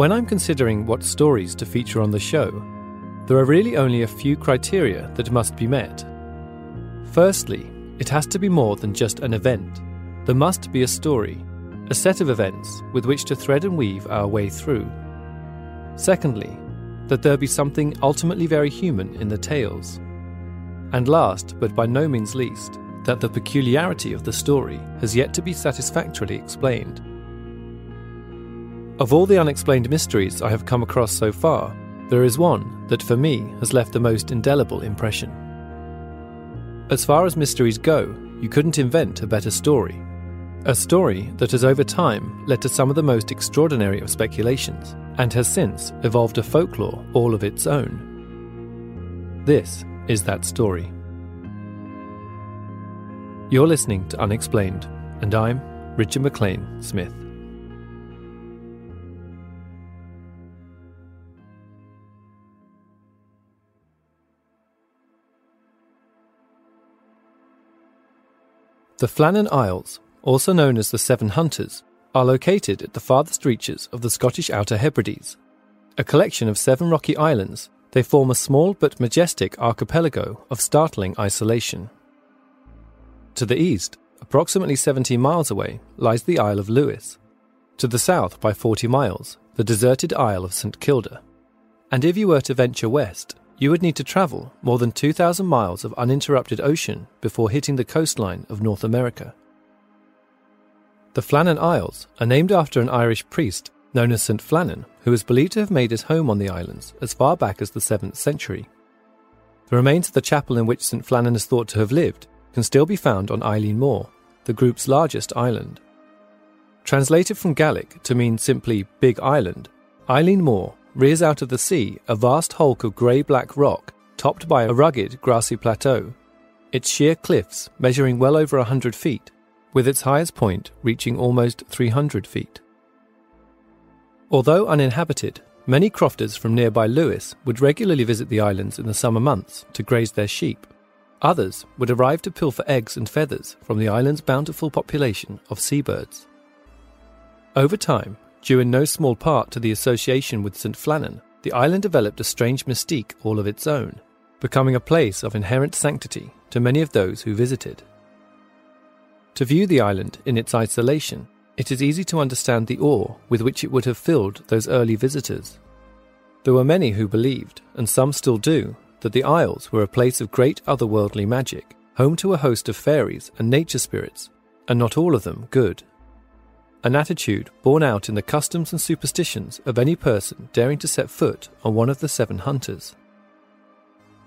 When I'm considering what stories to feature on the show, there are really only a few criteria that must be met. Firstly, it has to be more than just an event. There must be a story, a set of events with which to thread and weave our way through. Secondly, that there be something ultimately very human in the tales. And last, but by no means least, that the peculiarity of the story has yet to be satisfactorily explained. Of all the unexplained mysteries I have come across so far, there is one that for me has left the most indelible impression. As far as mysteries go, you couldn't invent a better story. A story that has over time led to some of the most extraordinary of speculations and has since evolved a folklore all of its own. This is that story. You're listening to Unexplained, and I'm Richard McLean Smith. The Flannan Isles, also known as the Seven Hunters, are located at the farthest reaches of the Scottish Outer Hebrides. A collection of seven rocky islands, they form a small but majestic archipelago of startling isolation. To the east, approximately 70 miles away, lies the Isle of Lewis. To the south, by 40 miles, the deserted Isle of St Kilda. And if you were to venture west, you would need to travel more than 2,000 miles of uninterrupted ocean before hitting the coastline of North America. The Flannan Isles are named after an Irish priest known as St. Flannan, who is believed to have made his home on the islands as far back as the 7th century. The remains of the chapel in which St. Flannan is thought to have lived can still be found on Eilean Mor, the group's largest island. Translated from Gaelic to mean simply Big Island, Eilean Mor rears out of the sea a vast hulk of grey black rock topped by a rugged, grassy plateau, its sheer cliffs measuring well over a hundred feet, with its highest point reaching almost 300 feet. Although uninhabited, many crofters from nearby Lewis would regularly visit the islands in the summer months to graze their sheep. Others would arrive to pilfer eggs and feathers from the island's bountiful population of seabirds. Over time, due in no small part to the association with St. Flannan, the island developed a strange mystique all of its own, becoming a place of inherent sanctity to many of those who visited. To view the island in its isolation, it is easy to understand the awe with which it would have filled those early visitors. There were many who believed, and some still do, that the Isles were a place of great otherworldly magic, home to a host of fairies and nature spirits, and not all of them good. An attitude borne out in the customs and superstitions of any person daring to set foot on one of the seven hunters.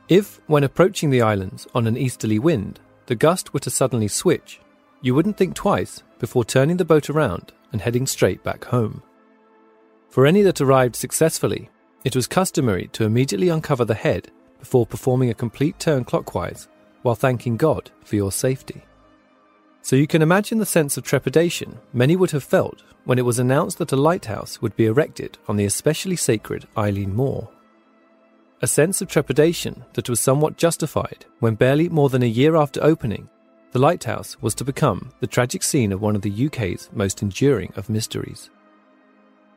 If, when approaching the islands on an easterly wind, the gust were to suddenly switch, you wouldn't think twice before turning the boat around and heading straight back home. For any that arrived successfully, it was customary to immediately uncover the head before performing a complete turn clockwise while thanking God for your safety. So you can imagine the sense of trepidation many would have felt when it was announced that a lighthouse would be erected on the especially sacred Eilean Mor. A sense of trepidation that was somewhat justified when barely more than a year after opening, the lighthouse was to become the tragic scene of one of the UK's most enduring of mysteries.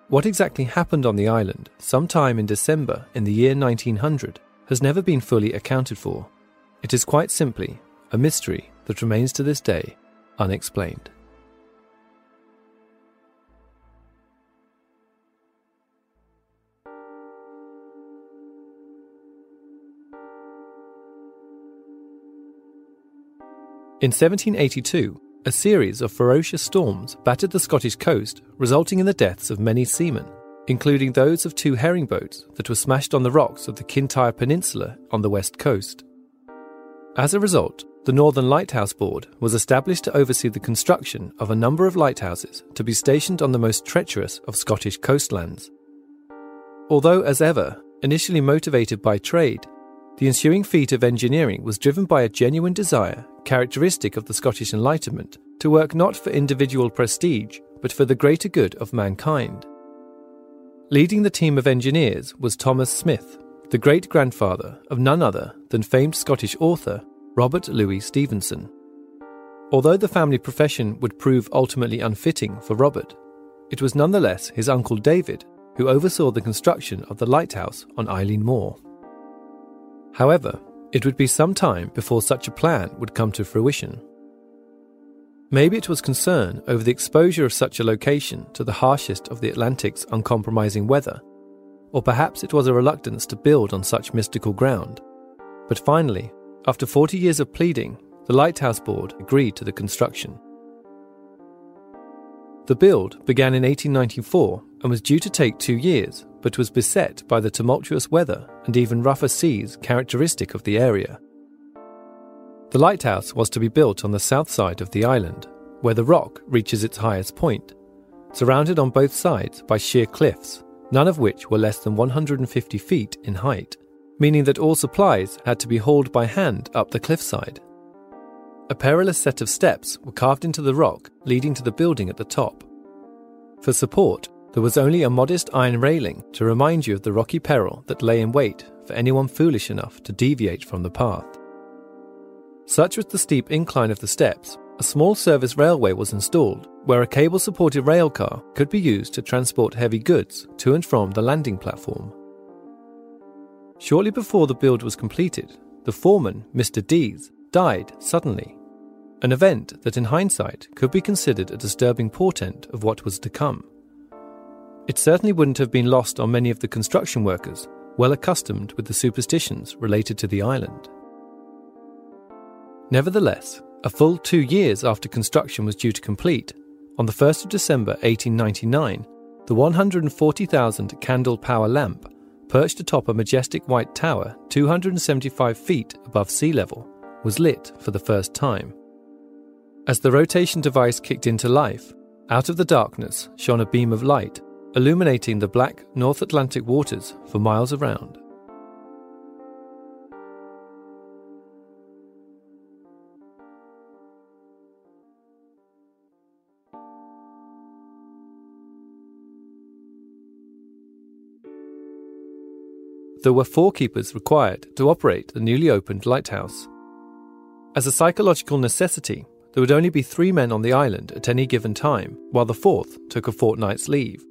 What exactly happened on the island sometime in December in the year 1900 has never been fully accounted for. It is quite simply a mystery that remains to this day unexplained. In 1782, a series of ferocious storms battered the Scottish coast, resulting in the deaths of many seamen, including those of two herring boats that were smashed on the rocks of the Kintyre Peninsula on the west coast. As a result, the Northern Lighthouse Board was established to oversee the construction of a number of lighthouses to be stationed on the most treacherous of Scottish coastlands. Although, as ever, initially motivated by trade, the ensuing feat of engineering was driven by a genuine desire, characteristic of the Scottish Enlightenment, to work not for individual prestige, but for the greater good of mankind. Leading the team of engineers was Thomas Smith, the great grandfather of none other than famed Scottish author Robert Louis Stevenson. Although the family profession would prove ultimately unfitting for Robert, it was nonetheless his uncle David who oversaw the construction of the lighthouse on Eilean Mor. However, it would be some time before such a plan would come to fruition. Maybe it was concern over the exposure of such a location to the harshest of the Atlantic's uncompromising weather, or perhaps it was a reluctance to build on such mystical ground. But finally, after 40 years of pleading, the Lighthouse Board agreed to the construction. The build began in 1894 and was due to take two years, but was beset by the tumultuous weather and even rougher seas characteristic of the area. The lighthouse was to be built on the south side of the island, where the rock reaches its highest point, surrounded on both sides by sheer cliffs, none of which were less than 150 feet in height meaning that all supplies had to be hauled by hand up the cliffside. A perilous set of steps were carved into the rock leading to the building at the top. For support, there was only a modest iron railing to remind you of the rocky peril that lay in wait for anyone foolish enough to deviate from the path. Such was the steep incline of the steps, a small service railway was installed where a cable supported railcar could be used to transport heavy goods to and from the landing platform. Shortly before the build was completed, the foreman, Mr. Dees, died suddenly, an event that in hindsight could be considered a disturbing portent of what was to come. It certainly wouldn't have been lost on many of the construction workers, well accustomed with the superstitions related to the island. Nevertheless, a full two years after construction was due to complete, on the 1st of December 1899, the 140,000 candle power lamp perched atop a majestic white tower 275 feet above sea level, was lit for the first time. As the rotation device kicked into life, out of the darkness shone a beam of light, illuminating the black North Atlantic waters for miles around. There were four keepers required to operate the newly opened lighthouse. As a psychological necessity, there would only be three men on the island at any given time, while the fourth took a fortnight's leave.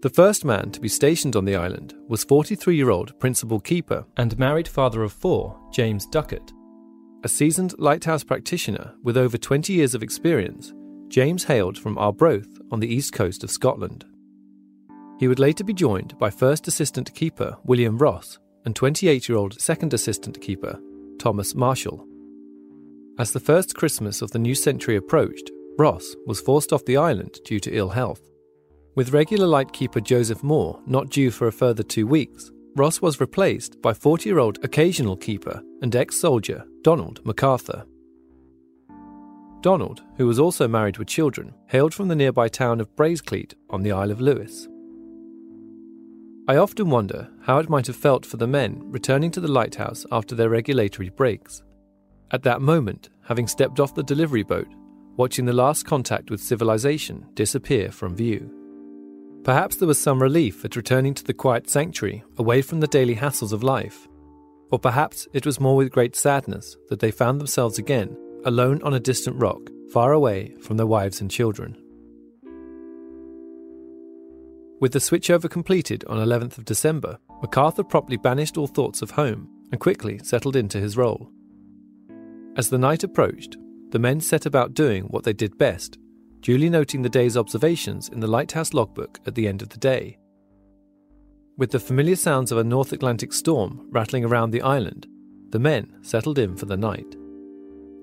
The first man to be stationed on the island was 43 year old principal keeper and married father of four, James Ducat. A seasoned lighthouse practitioner with over 20 years of experience, James hailed from Arbroath on the east coast of Scotland. He would later be joined by first assistant keeper William Ross and 28 year old second assistant keeper Thomas Marshall. As the first Christmas of the new century approached, Ross was forced off the island due to ill health. With regular lightkeeper Joseph Moore not due for a further two weeks, Ross was replaced by 40 year old occasional keeper and ex soldier Donald MacArthur. Donald, who was also married with children, hailed from the nearby town of Breasclete on the Isle of Lewis. I often wonder how it might have felt for the men returning to the lighthouse after their regulatory breaks. At that moment, having stepped off the delivery boat, watching the last contact with civilization disappear from view. Perhaps there was some relief at returning to the quiet sanctuary away from the daily hassles of life. Or perhaps it was more with great sadness that they found themselves again alone on a distant rock, far away from their wives and children. With the switchover completed on 11th of December, MacArthur promptly banished all thoughts of home and quickly settled into his role. As the night approached, the men set about doing what they did best, duly noting the day's observations in the lighthouse logbook at the end of the day. With the familiar sounds of a North Atlantic storm rattling around the island, the men settled in for the night.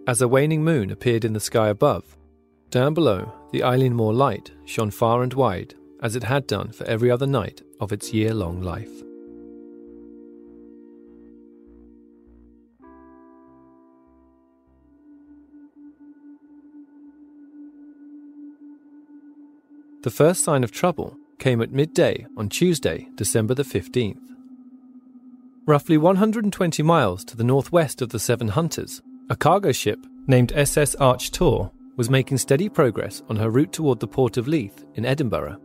As a waning moon appeared in the sky above, down below, the Eilean Mor light shone far and wide, as it had done for every other night of its year long life. The first sign of trouble came at midday on Tuesday, December the 15th. Roughly 120 miles to the northwest of the Seven Hunters, a cargo ship named SS Archtor was making steady progress on her route toward the port of Leith in Edinburgh.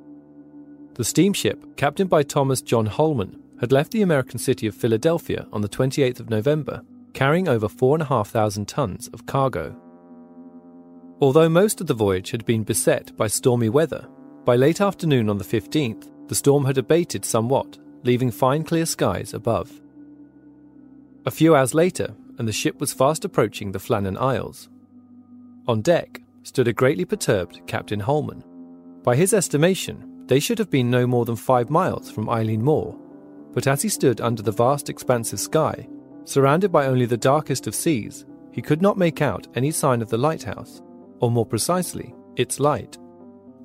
The steamship, captained by Thomas John Holman, had left the American city of Philadelphia on the 28th of November, carrying over 4,500 tons of cargo. Although most of the voyage had been beset by stormy weather, by late afternoon on the 15th, the storm had abated somewhat, leaving fine clear skies above. A few hours later, and the ship was fast approaching the Flannan Isles. On deck stood a greatly perturbed Captain Holman. By his estimation, they should have been no more than five miles from Eilean Mor, but as he stood under the vast expansive sky, surrounded by only the darkest of seas, he could not make out any sign of the lighthouse, or more precisely, its light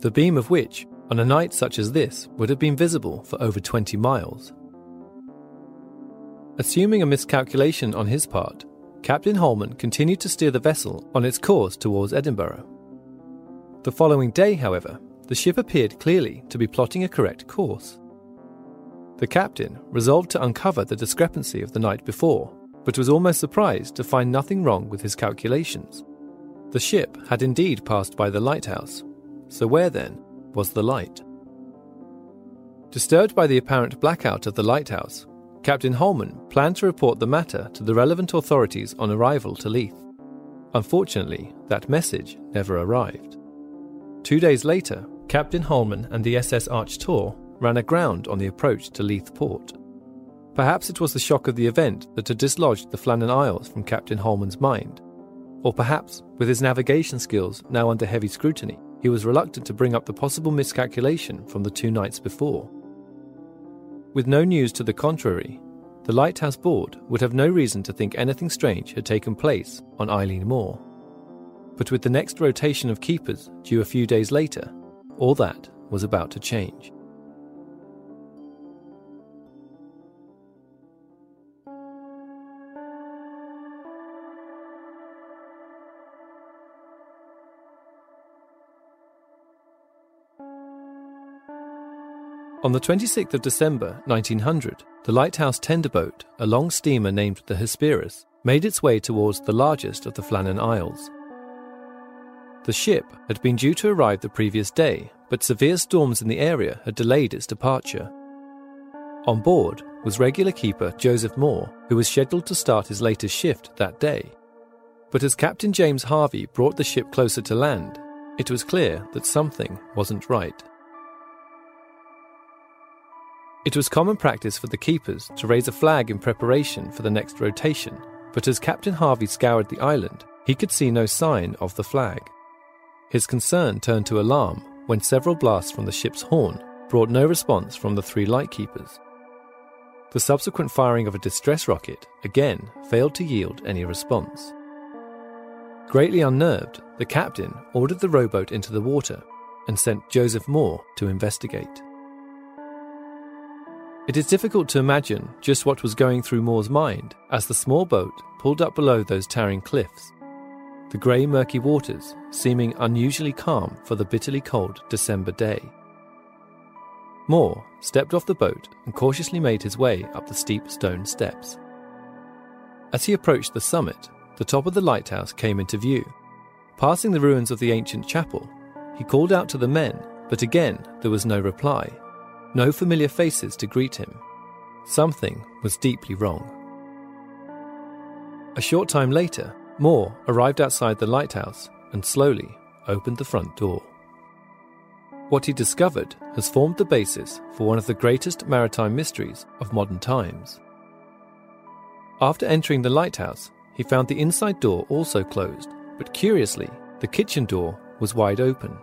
the beam of which, on a night such as this, would have been visible for over 20 miles. Assuming a miscalculation on his part, Captain Holman continued to steer the vessel on its course towards Edinburgh. The following day, however, the ship appeared clearly to be plotting a correct course. The captain resolved to uncover the discrepancy of the night before, but was almost surprised to find nothing wrong with his calculations. The ship had indeed passed by the lighthouse, so, where then was the light? Disturbed by the apparent blackout of the lighthouse, Captain Holman planned to report the matter to the relevant authorities on arrival to Leith. Unfortunately, that message never arrived. Two days later, Captain Holman and the SS Archtor ran aground on the approach to Leith port. Perhaps it was the shock of the event that had dislodged the Flannan Isles from Captain Holman's mind, or perhaps, with his navigation skills now under heavy scrutiny, he was reluctant to bring up the possible miscalculation from the two nights before. With no news to the contrary, the Lighthouse Board would have no reason to think anything strange had taken place on Eilean Mor. But with the next rotation of keepers due a few days later, all that was about to change. On the 26th of December 1900, the lighthouse tender boat, a long steamer named the Hesperus, made its way towards the largest of the Flannan Isles. The ship had been due to arrive the previous day, but severe storms in the area had delayed its departure. On board was regular keeper Joseph Moore, who was scheduled to start his latest shift that day. But as Captain James Harvey brought the ship closer to land, it was clear that something wasn't right. It was common practice for the keepers to raise a flag in preparation for the next rotation, but as Captain Harvey scoured the island, he could see no sign of the flag. His concern turned to alarm when several blasts from the ship's horn brought no response from the three lightkeepers. The subsequent firing of a distress rocket again failed to yield any response. Greatly unnerved, the captain ordered the rowboat into the water and sent Joseph Moore to investigate. It is difficult to imagine just what was going through Moore's mind as the small boat pulled up below those towering cliffs. The grey, murky waters seeming unusually calm for the bitterly cold December day. Moore stepped off the boat and cautiously made his way up the steep stone steps. As he approached the summit, the top of the lighthouse came into view. Passing the ruins of the ancient chapel, he called out to the men, but again there was no reply, no familiar faces to greet him. Something was deeply wrong. A short time later, Moore arrived outside the lighthouse and slowly opened the front door. What he discovered has formed the basis for one of the greatest maritime mysteries of modern times. After entering the lighthouse, he found the inside door also closed, but curiously, the kitchen door was wide open.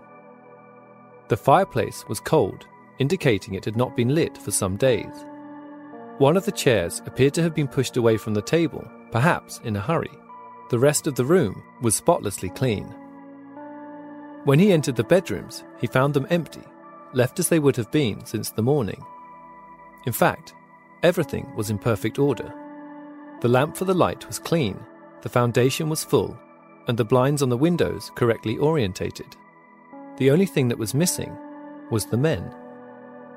The fireplace was cold, indicating it had not been lit for some days. One of the chairs appeared to have been pushed away from the table, perhaps in a hurry. The rest of the room was spotlessly clean. When he entered the bedrooms, he found them empty, left as they would have been since the morning. In fact, everything was in perfect order. The lamp for the light was clean, the foundation was full, and the blinds on the windows correctly orientated. The only thing that was missing was the men.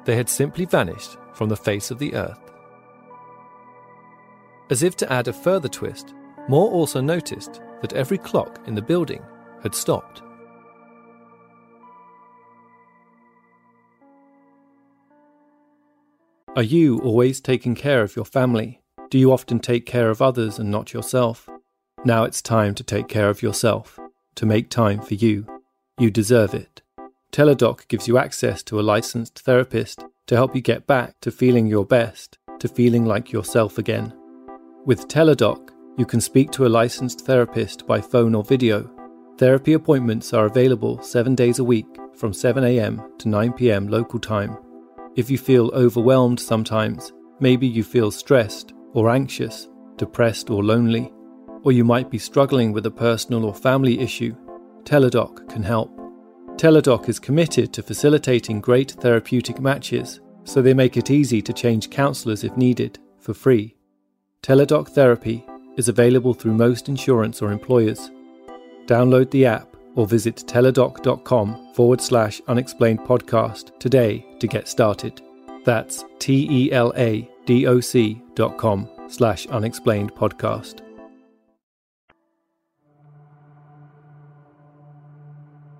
They had simply vanished from the face of the earth. As if to add a further twist, Moore also noticed that every clock in the building had stopped. Are you always taking care of your family? Do you often take care of others and not yourself? Now it's time to take care of yourself, to make time for you. You deserve it. Teladoc gives you access to a licensed therapist to help you get back to feeling your best, to feeling like yourself again. With Teladoc, you can speak to a licensed therapist by phone or video. Therapy appointments are available seven days a week from 7am to 9pm local time. If you feel overwhelmed sometimes, maybe you feel stressed or anxious, depressed or lonely, or you might be struggling with a personal or family issue, Teladoc can help. Teladoc is committed to facilitating great therapeutic matches, so they make it easy to change counsellors if needed, for free. Teladoc Therapy is available through most insurance or employers. Download the app or visit teladoc.com forward slash unexplained podcast today to get started. That's T E L A D O C dot com slash unexplained podcast.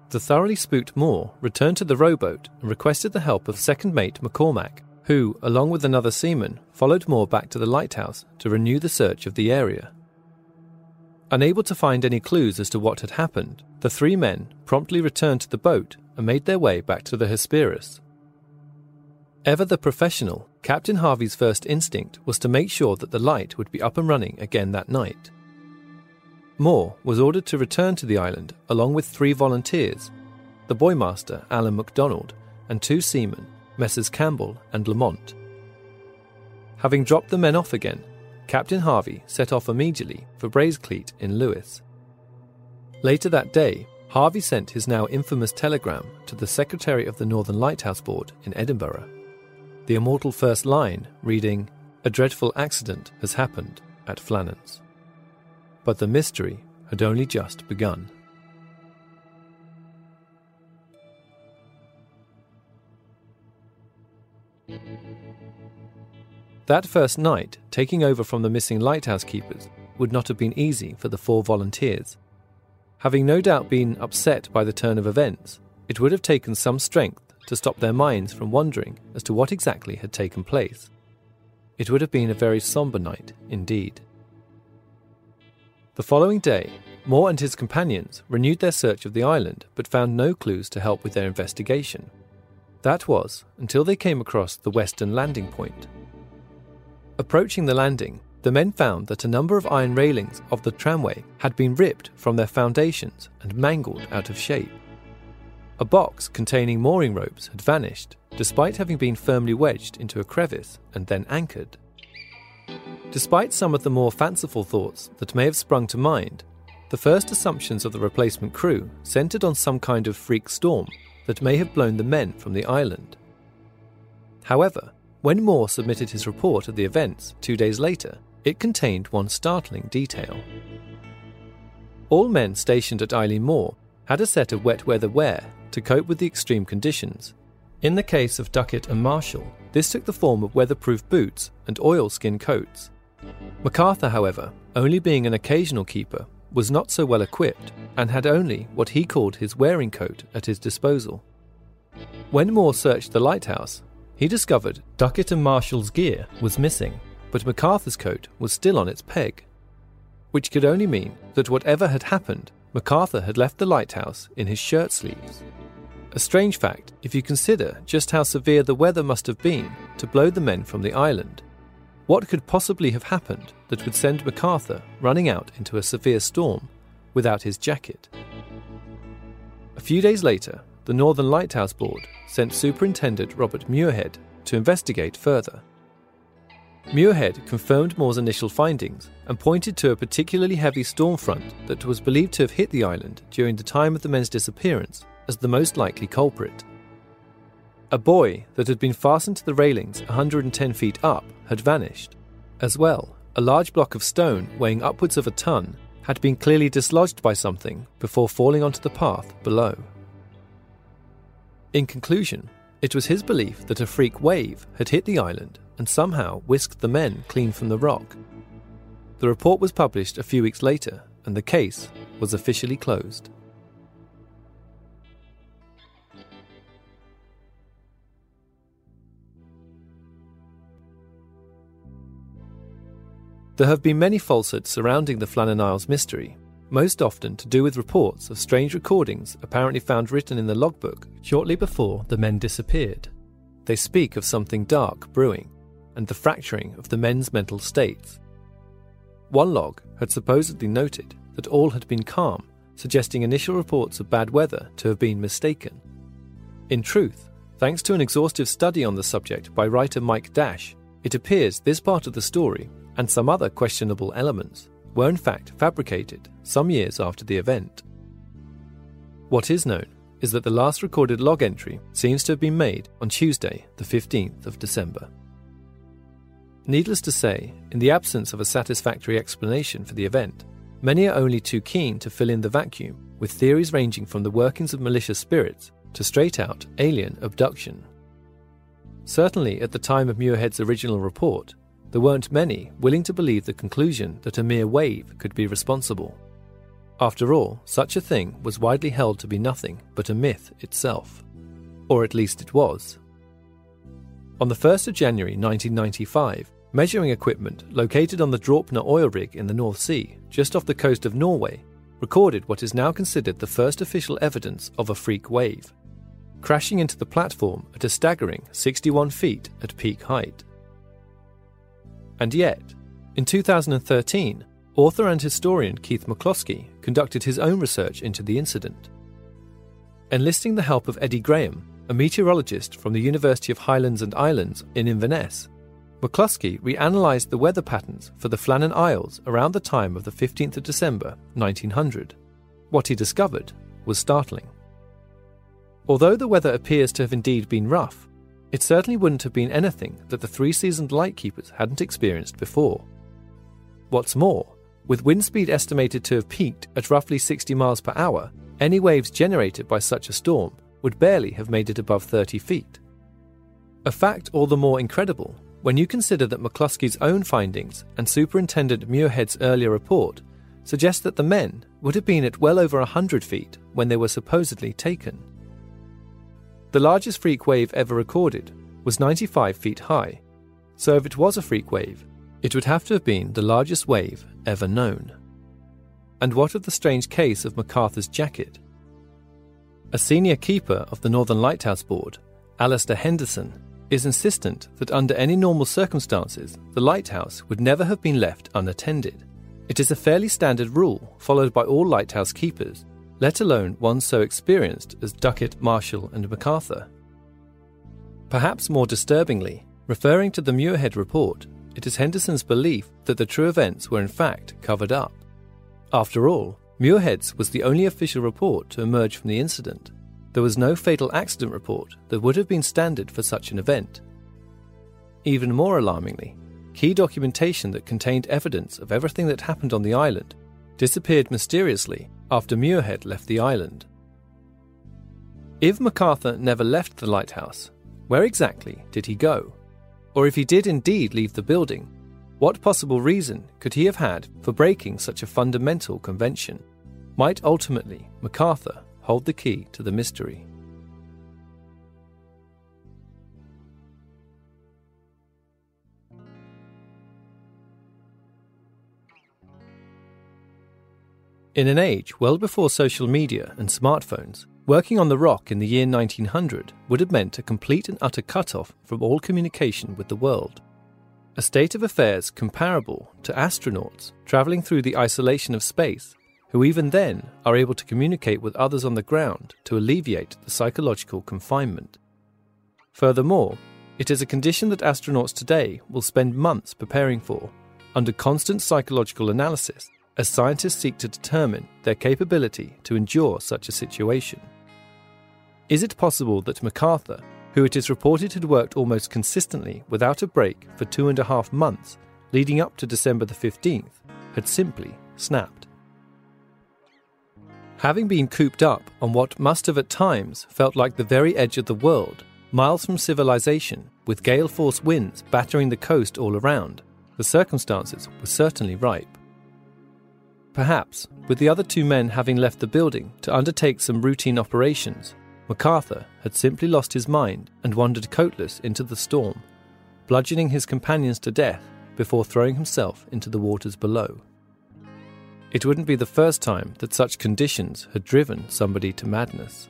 The thoroughly spooked Moore returned to the rowboat and requested the help of second mate McCormack, who, along with another seaman, followed Moore back to the lighthouse to renew the search of the area. Unable to find any clues as to what had happened, the three men promptly returned to the boat and made their way back to the Hesperus. Ever the professional, Captain Harvey's first instinct was to make sure that the light would be up and running again that night. Moore was ordered to return to the island along with three volunteers the buoymaster, Alan MacDonald, and two seamen, Messrs. Campbell and Lamont. Having dropped the men off again, Captain Harvey set off immediately for Breasclete in Lewis. Later that day, Harvey sent his now infamous telegram to the Secretary of the Northern Lighthouse Board in Edinburgh. The immortal first line reading, A dreadful accident has happened at Flannan's. But the mystery had only just begun. That first night, taking over from the missing lighthouse keepers would not have been easy for the four volunteers. Having no doubt been upset by the turn of events, it would have taken some strength to stop their minds from wondering as to what exactly had taken place. It would have been a very sombre night indeed. The following day, Moore and his companions renewed their search of the island but found no clues to help with their investigation. That was until they came across the western landing point. Approaching the landing, the men found that a number of iron railings of the tramway had been ripped from their foundations and mangled out of shape. A box containing mooring ropes had vanished, despite having been firmly wedged into a crevice and then anchored. Despite some of the more fanciful thoughts that may have sprung to mind, the first assumptions of the replacement crew centered on some kind of freak storm that may have blown the men from the island. However, when Moore submitted his report of the events two days later, it contained one startling detail. All men stationed at Eilean Mor had a set of wet weather wear to cope with the extreme conditions, In the case of Ducat and Marshall, this took the form of weatherproof boots and oilskin coats. MacArthur, however, only being an occasional keeper, was not so well equipped and had only what he called his wearing coat at his disposal. When Moore searched the lighthouse, he discovered Ducat and Marshall's gear was missing, but MacArthur's coat was still on its peg, which could only mean that whatever had happened, MacArthur had left the lighthouse in his shirt sleeves. A strange fact if you consider just how severe the weather must have been to blow the men from the island. What could possibly have happened that would send MacArthur running out into a severe storm without his jacket? A few days later, the Northern Lighthouse Board sent Superintendent Robert Muirhead to investigate further. Muirhead confirmed Moore's initial findings and pointed to a particularly heavy storm front that was believed to have hit the island during the time of the men's disappearance as the most likely culprit. A buoy that had been fastened to the railings 110 feet up had vanished. As well, a large block of stone weighing upwards of a ton had been clearly dislodged by something before falling onto the path below. In conclusion, it was his belief that a freak wave had hit the island and somehow whisked the men clean from the rock. The report was published a few weeks later, and the case was officially closed. There have been many falsehoods surrounding the Flannan Isles mystery, most often to do with reports of strange recordings apparently found written in the logbook shortly before the men disappeared. They speak of something dark brewing and the fracturing of the men's mental states. One log had supposedly noted that all had been calm, suggesting initial reports of bad weather to have been mistaken. In truth, thanks to an exhaustive study on the subject by writer Mike Dash, it appears this part of the story and some other questionable elements were in fact fabricated some years after the event. What is known is that the last recorded log entry seems to have been made on Tuesday, the 15th of December. Needless to say, in the absence of a satisfactory explanation for the event, many are only too keen to fill in the vacuum with theories ranging from the workings of malicious spirits to straight out alien abduction. Certainly, at the time of Muirhead's original report, there weren't many willing to believe the conclusion that a mere wave could be responsible. After all, such a thing was widely held to be nothing but a myth itself. Or at least it was. On the 1st of January 1995, measuring equipment located on the Draupner oil rig in the North Sea, just off the coast of Norway, recorded what is now considered the first official evidence of a freak wave, crashing into the platform at a staggering 61 feet at peak height. And yet, in 2013, author and historian Keith McCloskey conducted his own research into the incident. Enlisting the help of Eddie Graham, a meteorologist from the University of Highlands and Islands in Inverness, McCloskey reanalyzed the weather patterns for the Flannan Isles around the time of the 15th of December 1900. What he discovered was startling. Although the weather appears to have indeed been rough, it certainly wouldn't have been anything that the three seasoned lightkeepers hadn't experienced before. What's more, with wind speed estimated to have peaked at roughly 60 miles per hour, any waves generated by such a storm would barely have made it above 30 feet. A fact all the more incredible when you consider that McCloskey's own findings and Superintendent Muirhead's earlier report suggest that the men would have been at well over 100 feet when they were supposedly taken. The largest freak wave ever recorded was 95 feet high, so if it was a freak wave, it would have to have been the largest wave ever known. And what of the strange case of MacArthur's jacket? A senior keeper of the Northern Lighthouse Board, Alistair Henderson, is insistent that under any normal circumstances, the lighthouse would never have been left unattended. It is a fairly standard rule followed by all lighthouse keepers let alone one so experienced as Ducat, Marshall, and MacArthur. Perhaps more disturbingly, referring to the Muirhead report, it is Henderson's belief that the true events were in fact covered up. After all, Muirhead's was the only official report to emerge from the incident. There was no fatal accident report that would have been standard for such an event. Even more alarmingly, key documentation that contained evidence of everything that happened on the island disappeared mysteriously after Muirhead left the island. If MacArthur never left the lighthouse, where exactly did he go? Or if he did indeed leave the building, what possible reason could he have had for breaking such a fundamental convention? Might ultimately MacArthur hold the key to the mystery? In an age well before social media and smartphones, working on the rock in the year 1900 would have meant a complete and utter cut-off from all communication with the world. A state of affairs comparable to astronauts travelling through the isolation of space, who even then are able to communicate with others on the ground to alleviate the psychological confinement. Furthermore, it is a condition that astronauts today will spend months preparing for, under constant psychological analysis as scientists seek to determine their capability to endure such a situation. Is it possible that MacArthur, who it is reported had worked almost consistently without a break for two and a half months leading up to December the 15th, had simply snapped? Having been cooped up on what must have at times felt like the very edge of the world, miles from civilization, with gale force winds battering the coast all around, the circumstances were certainly ripe. Perhaps, with the other two men having left the building to undertake some routine operations, MacArthur had simply lost his mind and wandered coatless into the storm, bludgeoning his companions to death before throwing himself into the waters below. It wouldn't be the first time that such conditions had driven somebody to madness.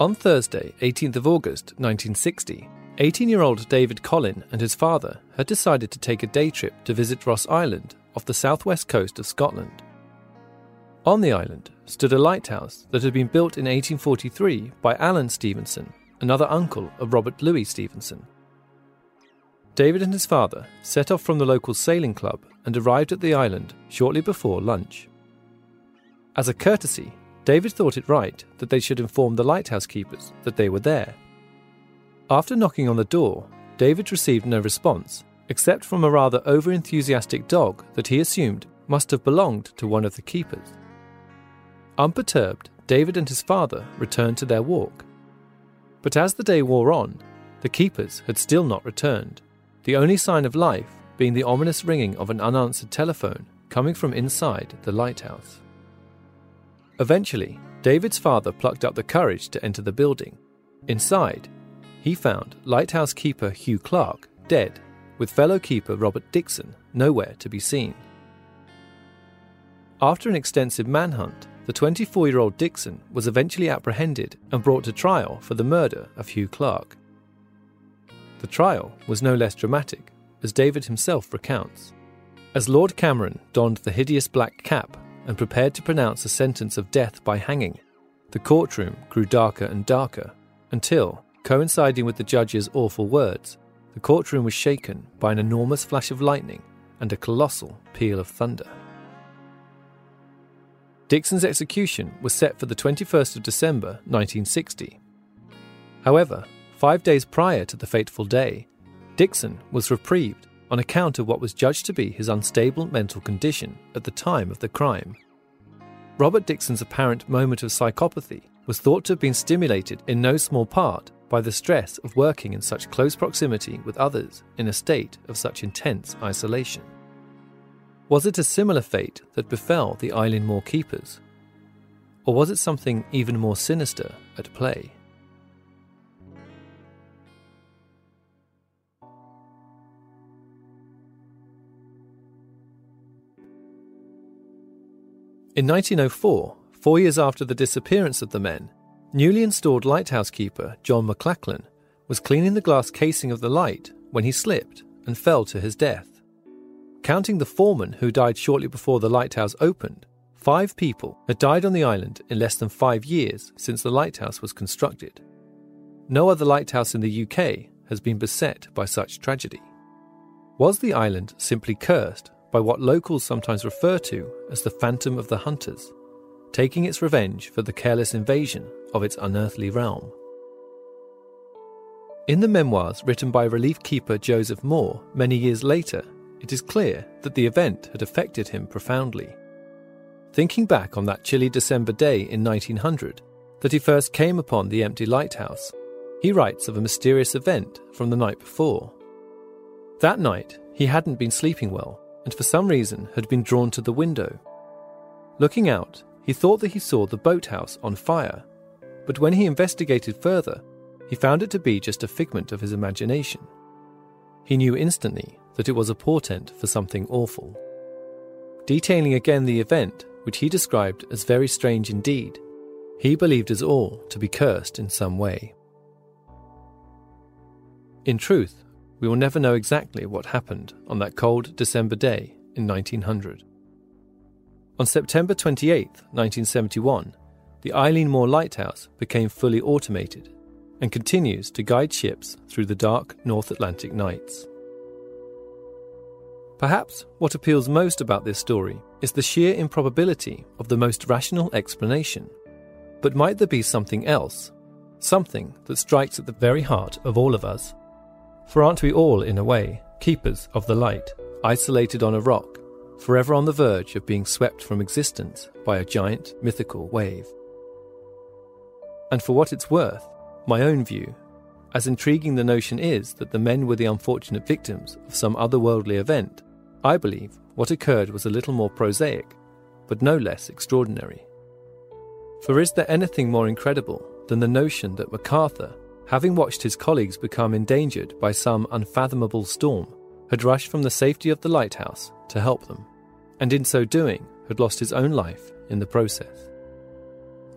On Thursday, 18th of August 1960, 18 year old David Colin and his father had decided to take a day trip to visit Ross Island off the southwest coast of Scotland. On the island stood a lighthouse that had been built in 1843 by Alan Stevenson, another uncle of Robert Louis Stevenson. David and his father set off from the local sailing club and arrived at the island shortly before lunch. As a courtesy, David thought it right that they should inform the lighthouse keepers that they were there after knocking on the door, David received no response, except from a rather over enthusiastic dog that he assumed must have belonged to one of the keepers. Unperturbed, David and his father returned to their walk. But as the day wore on, the keepers had still not returned, the only sign of life being the ominous ringing of an unanswered telephone coming from inside the lighthouse. Eventually, David's father plucked up the courage to enter the building. Inside, he found lighthouse keeper Hugh Clark dead, with fellow keeper Robert Dixon nowhere to be seen. After an extensive manhunt, the 24 year old Dixon was eventually apprehended and brought to trial for the murder of Hugh Clark. The trial was no less dramatic, as David himself recounts. As Lord Cameron donned the hideous black cap and prepared to pronounce a sentence of death by hanging, the courtroom grew darker and darker until, Coinciding with the judge's awful words, the courtroom was shaken by an enormous flash of lightning and a colossal peal of thunder. Dixon's execution was set for the 21st of December 1960. However, five days prior to the fateful day, Dixon was reprieved on account of what was judged to be his unstable mental condition at the time of the crime. Robert Dixon's apparent moment of psychopathy was thought to have been stimulated in no small part by the stress of working in such close proximity with others in a state of such intense isolation. Was it a similar fate that befell the Eilean Mor keepers? Or was it something even more sinister at play? In 1904, four years after the disappearance of the men, Newly installed lighthouse keeper John McLachlan was cleaning the glass casing of the light when he slipped and fell to his death. Counting the foreman who died shortly before the lighthouse opened, five people had died on the island in less than five years since the lighthouse was constructed. No other lighthouse in the UK has been beset by such tragedy. Was the island simply cursed by what locals sometimes refer to as the Phantom of the Hunters? Taking its revenge for the careless invasion of its unearthly realm. In the memoirs written by relief keeper Joseph Moore many years later, it is clear that the event had affected him profoundly. thinking back on that chilly December day in 1900 that he first came upon the empty lighthouse, he writes of a mysterious event from the night before. That night, he hadn't been sleeping well and for some reason had been drawn to the window. Looking out, he thought that he saw the boathouse on fire, but when he investigated further, he found it to be just a figment of his imagination. He knew instantly that it was a portent for something awful. Detailing again the event, which he described as very strange indeed, he believed us all to be cursed in some way. In truth, we will never know exactly what happened on that cold December day in 1900. On September 28, 1971, the Eilean Mor Lighthouse became fully automated and continues to guide ships through the dark North Atlantic nights. Perhaps what appeals most about this story is the sheer improbability of the most rational explanation. But might there be something else? Something that strikes at the very heart of all of us? For aren't we all, in a way, keepers of the light, isolated on a rock, forever on the verge of being swept from existence by a giant mythical wave? And for what it's worth, my own view, as intriguing the notion is that the men were the unfortunate victims of some otherworldly event, I believe what occurred was a little more prosaic, but no less extraordinary. For is there anything more incredible than the notion that MacArthur, having watched his colleagues become endangered by some unfathomable storm, had rushed from the safety of the lighthouse to help them, and in so doing had lost his own life in the process?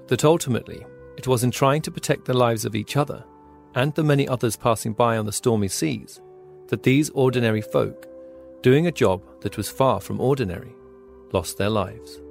That ultimately it was in trying to protect the lives of each other and the many others passing by on the stormy seas that these ordinary folk, doing a job that was far from ordinary, lost their lives.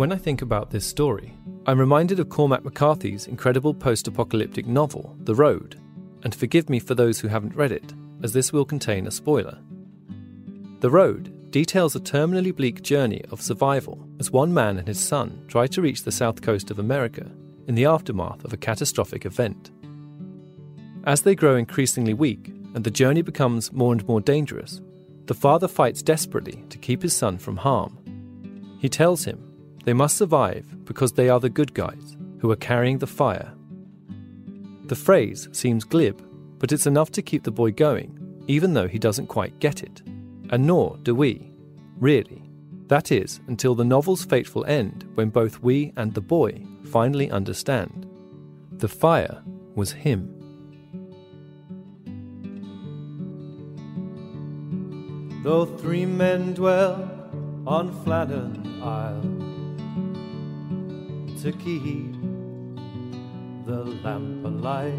When I think about this story, I'm reminded of Cormac McCarthy's incredible post apocalyptic novel, The Road, and forgive me for those who haven't read it, as this will contain a spoiler. The Road details a terminally bleak journey of survival as one man and his son try to reach the south coast of America in the aftermath of a catastrophic event. As they grow increasingly weak and the journey becomes more and more dangerous, the father fights desperately to keep his son from harm. He tells him they must survive because they are the good guys who are carrying the fire the phrase seems glib, but it's enough to keep the boy going, even though he doesn't quite get it. And nor do we, really. That is, until the novel's fateful end, when both we and the boy finally understand. The fire was him. Though three men dwell on Flannan Isle to keep the lamp alight.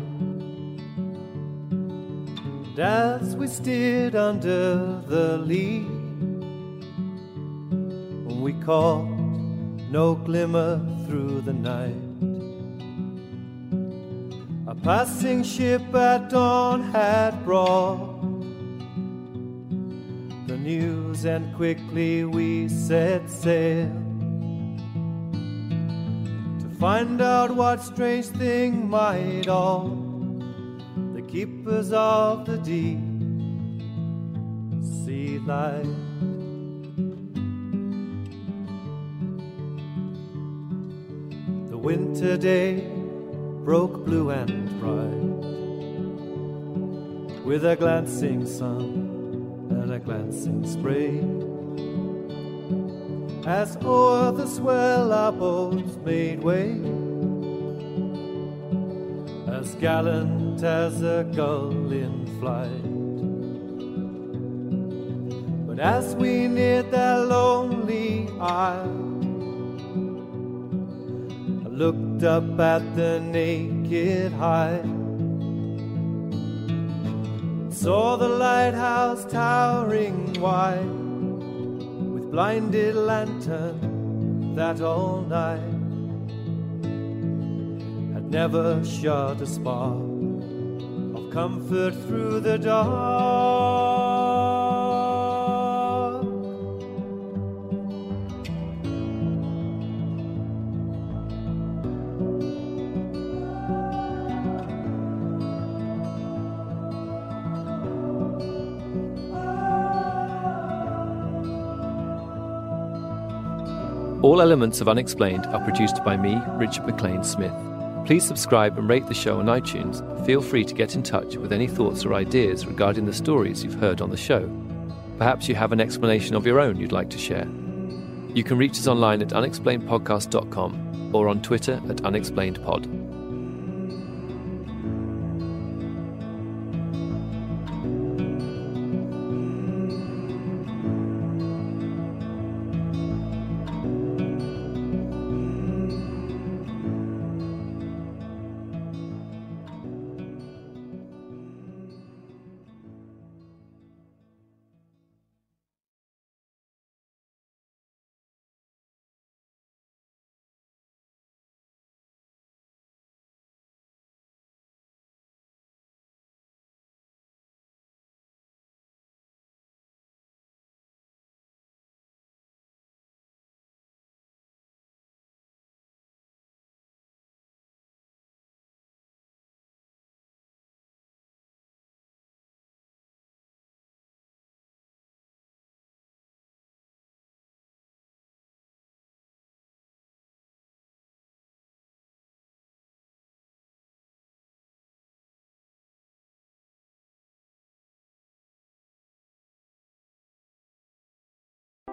And as we steered under the lee, we caught no glimmer through the night. A passing ship at dawn had brought the news, and quickly we set sail find out what strange thing might all the keepers of the deep sea light. The winter day broke blue and bright with a glancing sun and a glancing spray as o'er the swell our boats made way, as gallant as a gull in flight. But as we neared that lonely isle, I looked up at the naked height. Saw the lighthouse towering wide blinded lantern that all night had never shot a spark of comfort through the dark. All elements of Unexplained are produced by me, Richard MacLean Smith. Please subscribe and rate the show on iTunes. Feel free to get in touch with any thoughts or ideas regarding the stories you've heard on the show. Perhaps you have an explanation of your own you'd like to share. You can reach us online at unexplainedpodcast.com or on Twitter at unexplainedpod.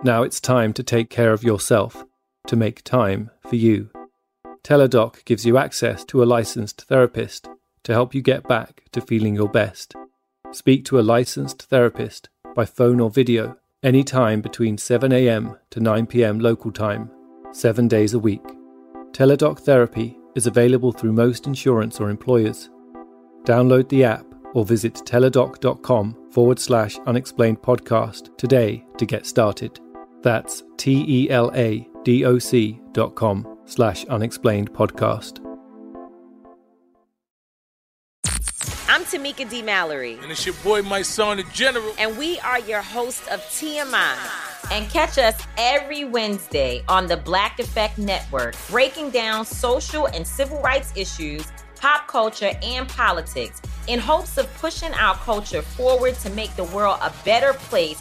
Now it's time to take care of yourself, to make time for you. Teladoc gives you access to a licensed therapist to help you get back to feeling your best. Speak to a licensed therapist by phone or video anytime between 7am to 9pm local time, seven days a week. Teladoc Therapy is available through most insurance or employers. Download the app or visit teladoc.com forward slash unexplained podcast today to get started. That's T E L A D O C dot com slash unexplained podcast. I'm Tamika D. Mallory. And it's your boy, Mysonne, the General. And we are your host of TMI. And catch us every Wednesday on the Black Effect Network, breaking down social and civil rights issues, pop culture, and politics in hopes of pushing our culture forward to make the world a better place